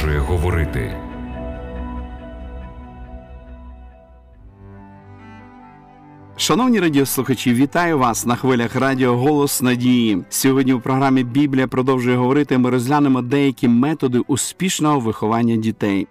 продовжує говорити. Шановні радіослухачі, вітаю вас на хвилях Радіо Голос Надії. Сьогодні у програмі Біблія продовжує говорити. Ми розглянемо деякі методи успішного виховання дітей.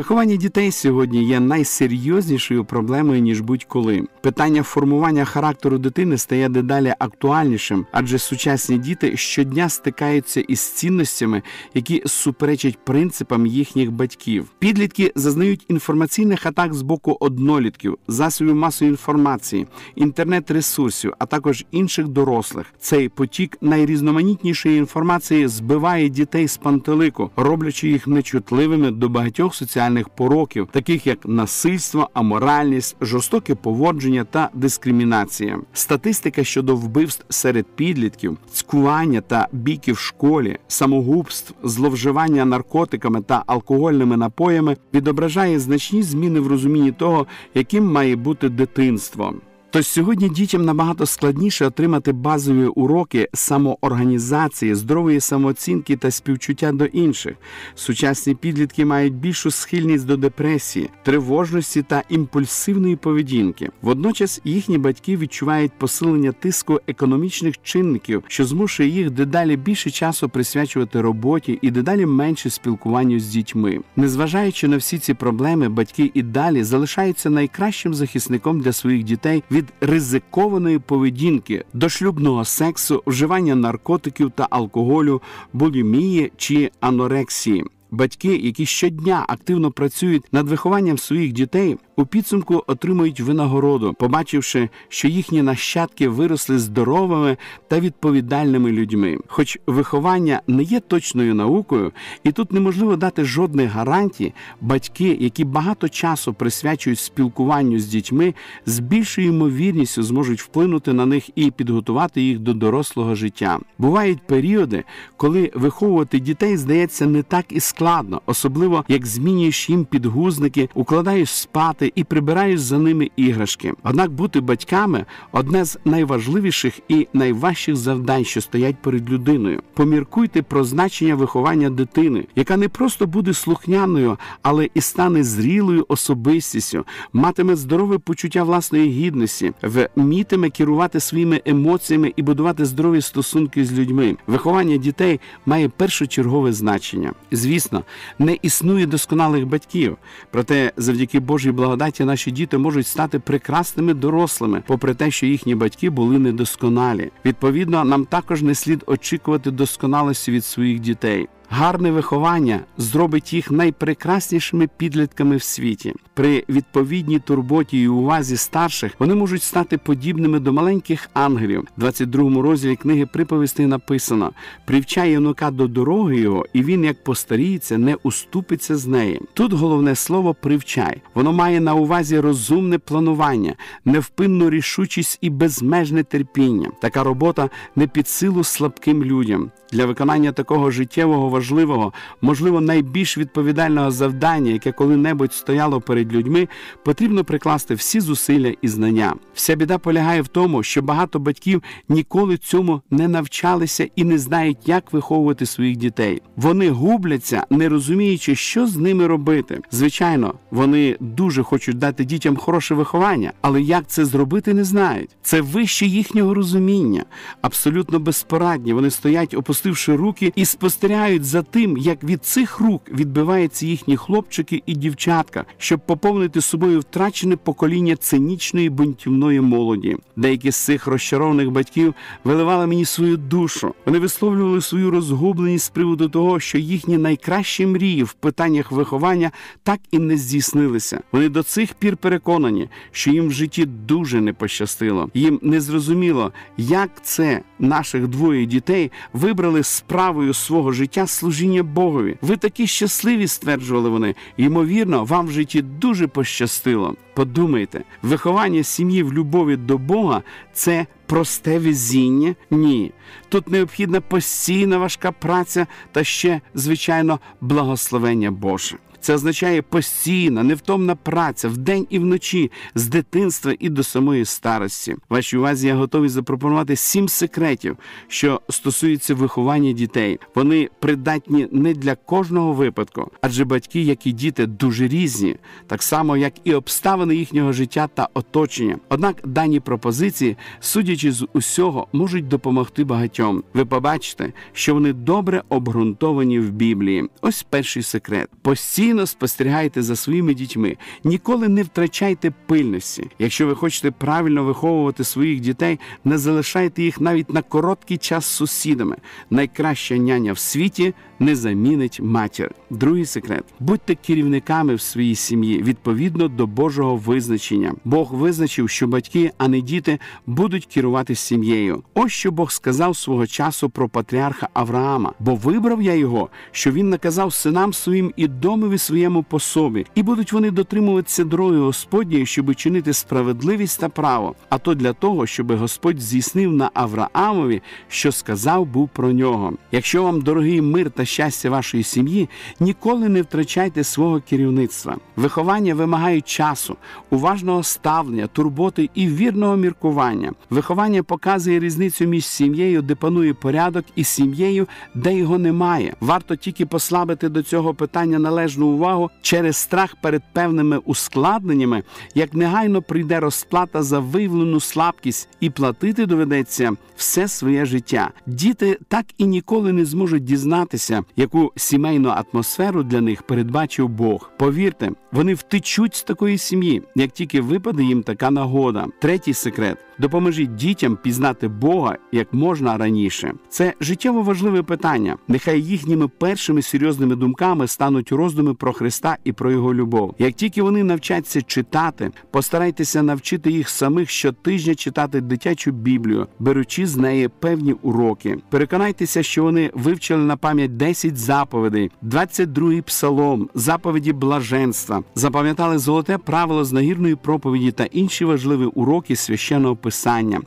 Виховання дітей сьогодні є найсерйознішою проблемою ніж будь-коли. Питання формування характеру дитини стає дедалі актуальнішим, адже сучасні діти щодня стикаються із цінностями, які суперечать принципам їхніх батьків. Підлітки зазнають інформаційних атак з боку однолітків, засобів масової інформації, інтернет-ресурсів, а також інших дорослих. Цей потік найрізноманітнішої інформації збиває дітей з пантелику, роблячи їх нечутливими до багатьох соціальних соціальних пороків, таких як насильство, аморальність, жорстоке поводження та дискримінація. Статистика щодо вбивств серед підлітків, цькування та бійки в школі, самогубств, зловживання наркотиками та алкогольними напоями відображає значні зміни в розумінні того, яким має бути дитинство. То сьогодні дітям набагато складніше отримати базові уроки самоорганізації, здорової самооцінки та співчуття до інших. Сучасні підлітки мають більшу схильність до депресії, тривожності та імпульсивної поведінки. Водночас їхні батьки відчувають посилення тиску економічних чинників, що змушує їх дедалі більше часу присвячувати роботі і дедалі менше спілкуванню з дітьми. Незважаючи на всі ці проблеми, батьки і далі залишаються найкращим захисником для своїх дітей від ризикованої поведінки, до шлюбного сексу, вживання наркотиків та алкоголю, булімії чи анорексії. Батьки, які щодня активно працюють над вихованням своїх дітей, у підсумку отримують винагороду, побачивши, що їхні нащадки виросли здоровими та відповідальними людьми. Хоч виховання не є точною наукою, і тут неможливо дати жодних гарантій, батьки, які багато часу присвячують спілкуванню з дітьми, з більшою ймовірністю зможуть вплинути на них і підготувати їх до дорослого життя. Бувають періоди, коли виховувати дітей здається не так і складно, особливо як змінюєш їм підгузники, укладаєш спати і прибираєш за ними іграшки. Однак бути батьками одне з найважливіших і найважчих завдань, що стоять перед людиною. Поміркуйте про значення виховання дитини, яка не просто буде слухняною, але і стане зрілою особистістю, матиме здорове почуття власної гідності, вмітиме керувати своїми емоціями і будувати здорові стосунки з людьми. Виховання дітей має першочергове значення. Звісно, не існує досконалих батьків, проте завдяки Божій благодаті благодаті наші діти можуть стати прекрасними дорослими, попри те, що їхні батьки були недосконалі. Відповідно, нам також не слід очікувати досконалості від своїх дітей. Гарне виховання зробить їх найпрекраснішими підлітками в світі. При відповідній турботі і увазі старших вони можуть стати подібними до маленьких ангелів. В 22 розділі книги приповістей написано: привчає онука до дороги його, і він, як постаріється, не уступиться з неї. Тут головне слово привчай. Воно має на увазі розумне планування, невпинну рішучість і безмежне терпіння. Така робота не під силу слабким людям. Для виконання такого життєвого важливого, можливо, найбільш відповідального завдання, яке коли-небудь стояло перед людьми, потрібно прикласти всі зусилля і знання. Вся біда полягає в тому, що багато батьків ніколи цьому не навчалися і не знають, як виховувати своїх дітей. Вони губляться, не розуміючи, що з ними робити. Звичайно, вони дуже хочуть дати дітям хороше виховання, але як це зробити, не знають. Це вище їхнього розуміння, абсолютно безпорадні. Вони стоять, опустивши руки, і спостерігають за тим, як від цих рук відбиваються їхні хлопчики і дівчатка, щоб поповнити собою втрачене покоління цинічної бунтівної молоді. Деякі з цих розчарованих батьків виливали мені свою душу. Вони висловлювали свою розгубленість з приводу того, що їхні найкращі мрії в питаннях виховання так і не здійснилися. Вони до цих пір переконані, що їм в житті дуже не пощастило. Їм не зрозуміло, як це наших двоє дітей вибрали справою свого життя служіння Богові. Ви такі щасливі, стверджували вони. Ймовірно, вам в житті дуже пощастило. Подумайте, виховання сім'ї в любові до Бога це просте везіння? Ні. Тут необхідна постійна важка праця та ще, звичайно, благословення Боже. Це означає постійна, невтомна праця вдень і вночі з дитинства і до самої старості. Вашій увазі я готовий запропонувати сім секретів, що стосуються виховання дітей. Вони придатні не для кожного випадку, адже батьки, як і діти, дуже різні, так само як і обставини їхнього життя та оточення. Однак дані пропозиції, судячи з усього, можуть допомогти багатьом. Ви побачите, що вони добре обґрунтовані в Біблії. Ось перший секрет: постійно спостерігайте за своїми дітьми, ніколи не втрачайте пильності. Якщо ви хочете правильно виховувати своїх дітей, не залишайте їх навіть на короткий час з сусідами. Найкраща няня в світі не замінить матір. Другий секрет: будьте керівниками в своїй сім'ї відповідно до Божого визначення. Бог визначив, що батьки, а не діти, будуть керувати сім'єю. Ось що Бог сказав свого часу про патріарха Авраама, бо вибрав я його, що він наказав синам своїм і домові своєму по собі, і будуть вони дотримуватися дороги Господньої, щоб чинити справедливість та право. А то для того, щоб Господь здійснив на Авраамові, що сказав був про нього. Якщо вам дорогий мир та щастя вашої сім'ї, ніколи не втрачайте свого керівництва. Виховання вимагає часу, уважного ставлення, турботи і вірного міркування. Виховання показує різницю між сім'єю, де панує порядок, і сім'єю, де його немає. Варто тільки послабити до цього питання належну увагу через страх перед певними ускладненнями, як негайно прийде розплата за виявлену слабкість, і платити доведеться все своє життя. Діти так і ніколи не зможуть дізнатися, яку сімейну атмосферу для них передбачив Бог. Повірте, вони втечуть з такої сім'ї, як тільки випаде їм така нагода. Третій секрет. Допоможіть дітям пізнати Бога як можна раніше. Це життєво важливе питання. Нехай їхніми першими серйозними думками стануть роздуми про Христа і про Його любов. Як тільки вони навчаться читати, постарайтеся навчити їх самих щотижня читати дитячу Біблію, беручи з неї певні уроки. Переконайтеся, що вони вивчили на пам'ять 10 заповідей, 22-й псалом, заповіді блаженства, запам'ятали золоте правило з нагірної проповіді та інші важливі уроки священного писання.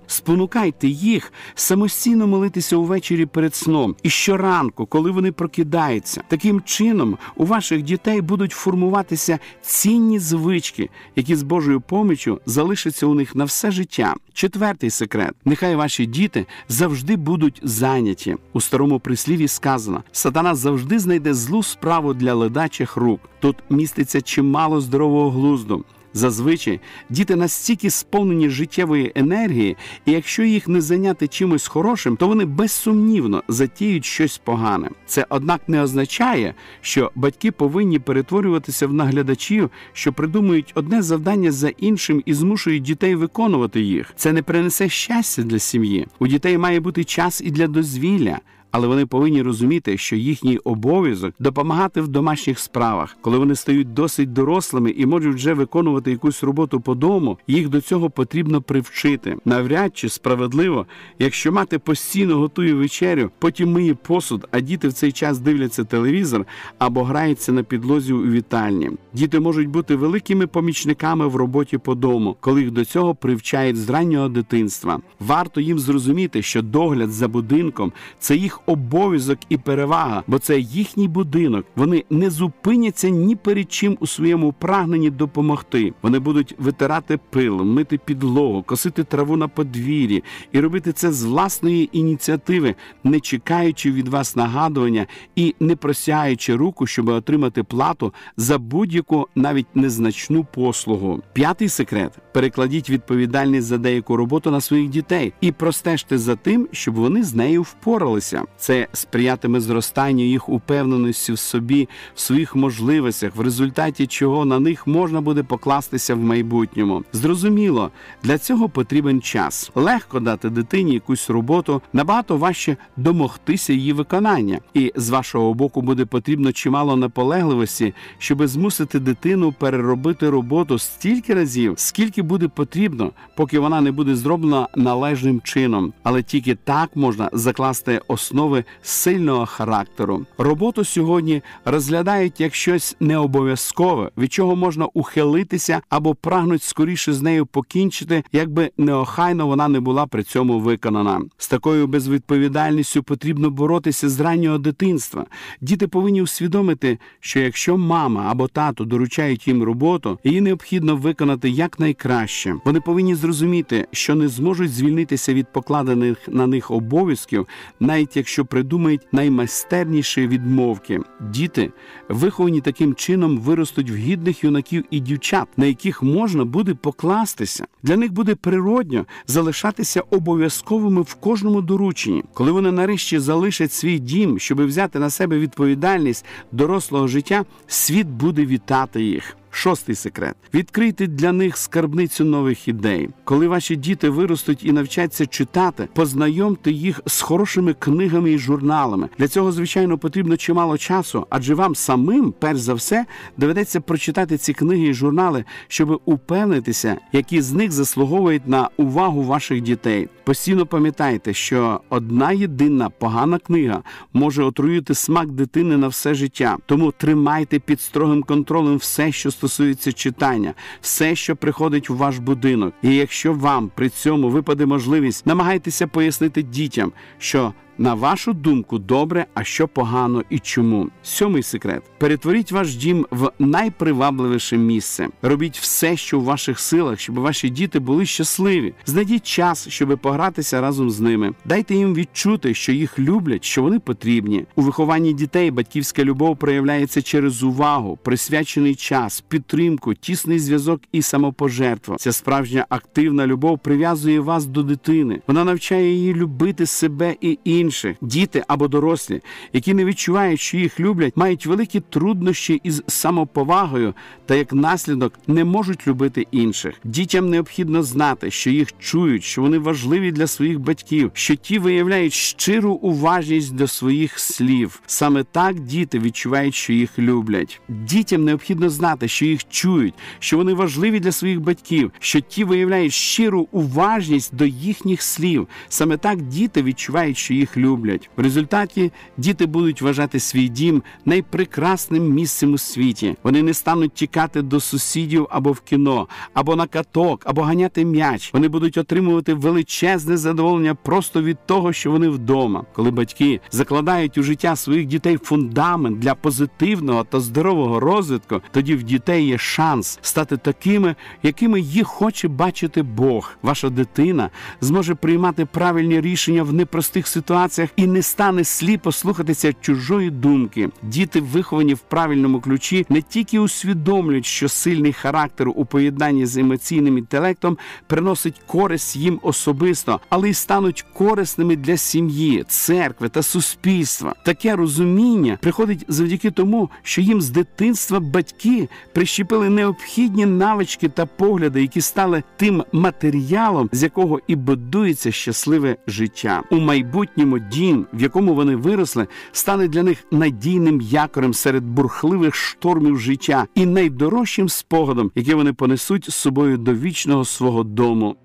Спонукайте їх самостійно молитися увечері перед сном і щоранку, коли вони прокидаються. Таким чином у ваших дітей будуть формуватися цінні звички, які з Божою поміччю залишаться у них на все життя. Четвертий секрет: нехай ваші діти завжди будуть зайняті. У старому прислів'ї сказано: сатана завжди знайде злу справу для ледачих рук. Тут міститься чимало здорового глузду. Зазвичай діти настільки сповнені життєвої енергії, і якщо їх не зайняти чимось хорошим, то вони безсумнівно затіють щось погане. Це однак не означає, що батьки повинні перетворюватися в наглядачів, що придумують одне завдання за іншим і змушують дітей виконувати їх. Це не принесе щастя для сім'ї. У дітей має бути час і для дозвілля але вони повинні розуміти, що їхній обов'язок допомагати в домашніх справах, коли вони стають досить дорослими і можуть вже виконувати якусь роботу по дому, їх до цього потрібно привчити. Навряд чи справедливо, якщо мати постійно готує вечерю, потім миє посуд, а діти в цей час дивляться телевізор або граються на підлозі у вітальні. Діти можуть бути великими помічниками в роботі по дому, коли їх до цього привчають з раннього дитинства. Варто їм зрозуміти, що догляд за будинком це їх обов'язок і перевага, бо це їхній будинок. Вони не зупиняться ні перед чим у своєму прагненні допомогти. Вони будуть витирати пил, мити підлогу, косити траву на подвір'ї і робити це з власної ініціативи, не чекаючи від вас нагадування і не просяючи руку, щоб отримати плату за будь-яку навіть незначну послугу. П'ятий секрет: перекладіть відповідальність за деяку роботу на своїх дітей і простежте за тим, щоб вони з нею впоралися. Це сприятиме зростанню їх упевненості в собі, в своїх можливостях, в результаті чого на них можна буде покластися в майбутньому. Зрозуміло, для цього потрібен час. Легко дати дитині якусь роботу, набагато важче домогтися її виконання, і з вашого боку буде потрібно чимало наполегливості, щоб змусити дитину переробити роботу стільки разів, скільки буде потрібно, поки вона не буде зроблена належним чином. Але тільки так можна закласти основу основи сильного характеру. Роботу сьогодні розглядають як щось необов'язкове, від чого можна ухилитися або прагнуть скоріше з нею покінчити, якби неохайно вона не була при цьому виконана. З такою безвідповідальністю потрібно боротися з раннього дитинства. Діти повинні усвідомити, що якщо мама або тато доручають їм роботу, її необхідно виконати якнайкраще. Вони повинні зрозуміти, що не зможуть звільнитися від покладених на них обов'язків, навіть якщо придумають наймайстерніші відмовки. Діти, виховані таким чином, виростуть в гідних юнаків і дівчат, на яких можна буде покластися. Для них буде природньо залишатися обов'язковими в кожному дорученні, коли вони нарешті залишать свій дім, щоб взяти на себе відповідальність дорослого життя, світ буде вітати їх. Шостий секрет: відкрийте для них скарбницю нових ідей. Коли ваші діти виростуть і навчаться читати, познайомте їх з хорошими книгами і журналами. Для цього, звичайно, потрібно чимало часу, адже вам самим, перш за все, доведеться прочитати ці книги і журнали, щоб упевнитися, які з них заслуговують на увагу ваших дітей. Постійно пам'ятайте, що одна єдина погана книга може отруїти смак дитини на все життя. Тому тримайте під строгим контролем все, що стосується читання, все, що приходить у ваш будинок. І якщо вам при цьому випаде можливість, намагайтеся пояснити дітям, що на вашу думку, добре, а що погано і чому. Сьомий секрет: перетворіть ваш дім в найпривабливіше місце. Робіть все, що у ваших силах, щоб ваші діти були щасливі. Знайдіть час, щоб погратися разом з ними. Дайте їм відчути, що їх люблять, що вони потрібні. У вихованні дітей батьківська любов проявляється через увагу, присвячений час, підтримку, тісний зв'язок і самопожертва. Ця справжня активна любов прив'язує вас до дитини. Вона навчає її любити себе і інших. Діти або дорослі, які не відчувають, що їх люблять, мають великі труднощі із самоповагою та як наслідок не можуть любити інших. Дітям необхідно знати, що їх чують, що вони важливі для своїх батьків, що ті виявляють щиру уважність до своїх слів. Саме так діти відчувають, що їх люблять. Дітям необхідно знати, що їх чують, що вони важливі для своїх батьків, що ті виявляють щиру уважність до їхніх слів. Саме так діти відчувають, що їх люблять. В результаті діти будуть вважати свій дім найпрекрасним місцем у світі. Вони не стануть тікати до сусідів або в кіно, або на каток, або ганяти м'яч. Вони будуть отримувати величезне задоволення просто від того, що вони вдома. Коли батьки закладають у життя своїх дітей фундамент для позитивного та здорового розвитку, тоді в дітей є шанс стати такими, якими їх хоче бачити Бог. Ваша дитина зможе приймати правильні рішення в непростих ситуаціях і не стане сліпо слухатися чужої думки. Діти, виховані в правильному ключі, не тільки усвідомлюють, що сильний характер у поєднанні з емоційним інтелектом приносить користь їм особисто, але й стануть корисними для сім'ї, церкви та суспільства. Таке розуміння приходить завдяки тому, що їм з дитинства батьки прищепили необхідні навички та погляди, які стали тим матеріалом, з якого і будується щасливе життя. У майбутньому дім, в якому вони виросли, стане для них надійним якорем серед бурхливих штормів життя і найдорожчим спогадом, який вони понесуть з собою до вічного свого дому.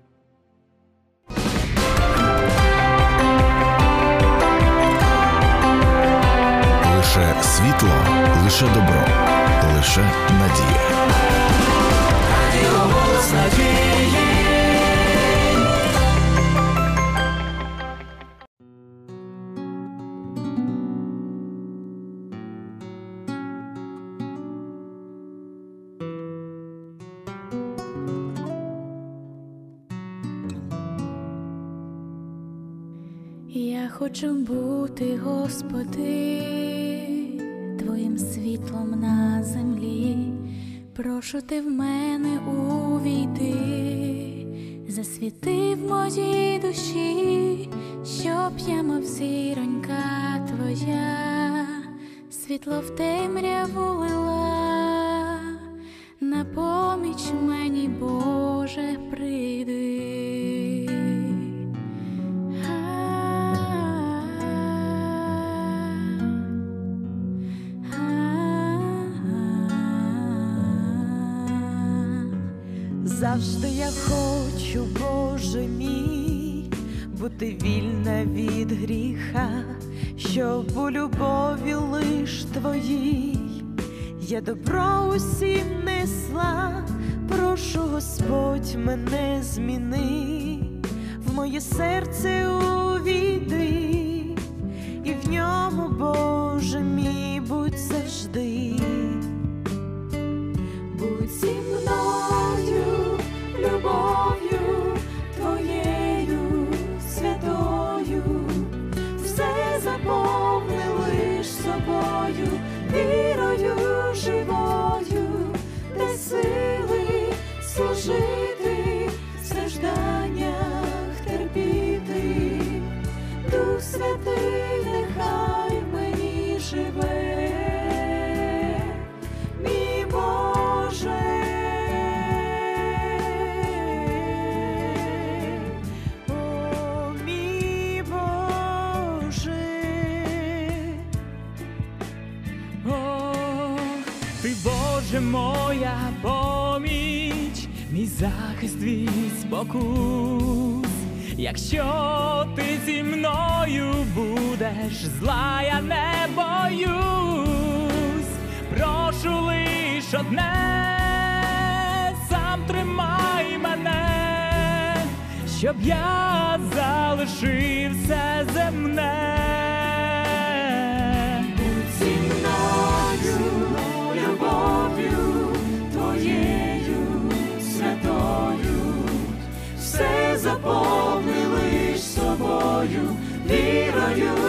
Лише світло, лише добро, лише надія. Голос надії. Хочу бути, Господи, Твоїм світлом на землі. Прошу ти в мене увійти, засвіти в моїй душі, щоб я, мов зіронька твоя, світло в темряву лила, на поміч мені, Боже, прийди. Завжди я хочу, Боже мій, бути вільна від гріха, щоб у любові лиш твоїй я добро усім несла, прошу Господь мене зміни, в моє серце увійди, і в ньому, Боже мій, будь завжди. Ти, Боже, моя поміч, мій захист твій спокус. Якщо ти зі мною будеш, зла я не боюсь, прошу лиш одне, сам тримай мене, щоб я залишив все земне. будь зі мною, любов'ю твоєю святою, все заповни лиш собою, вірою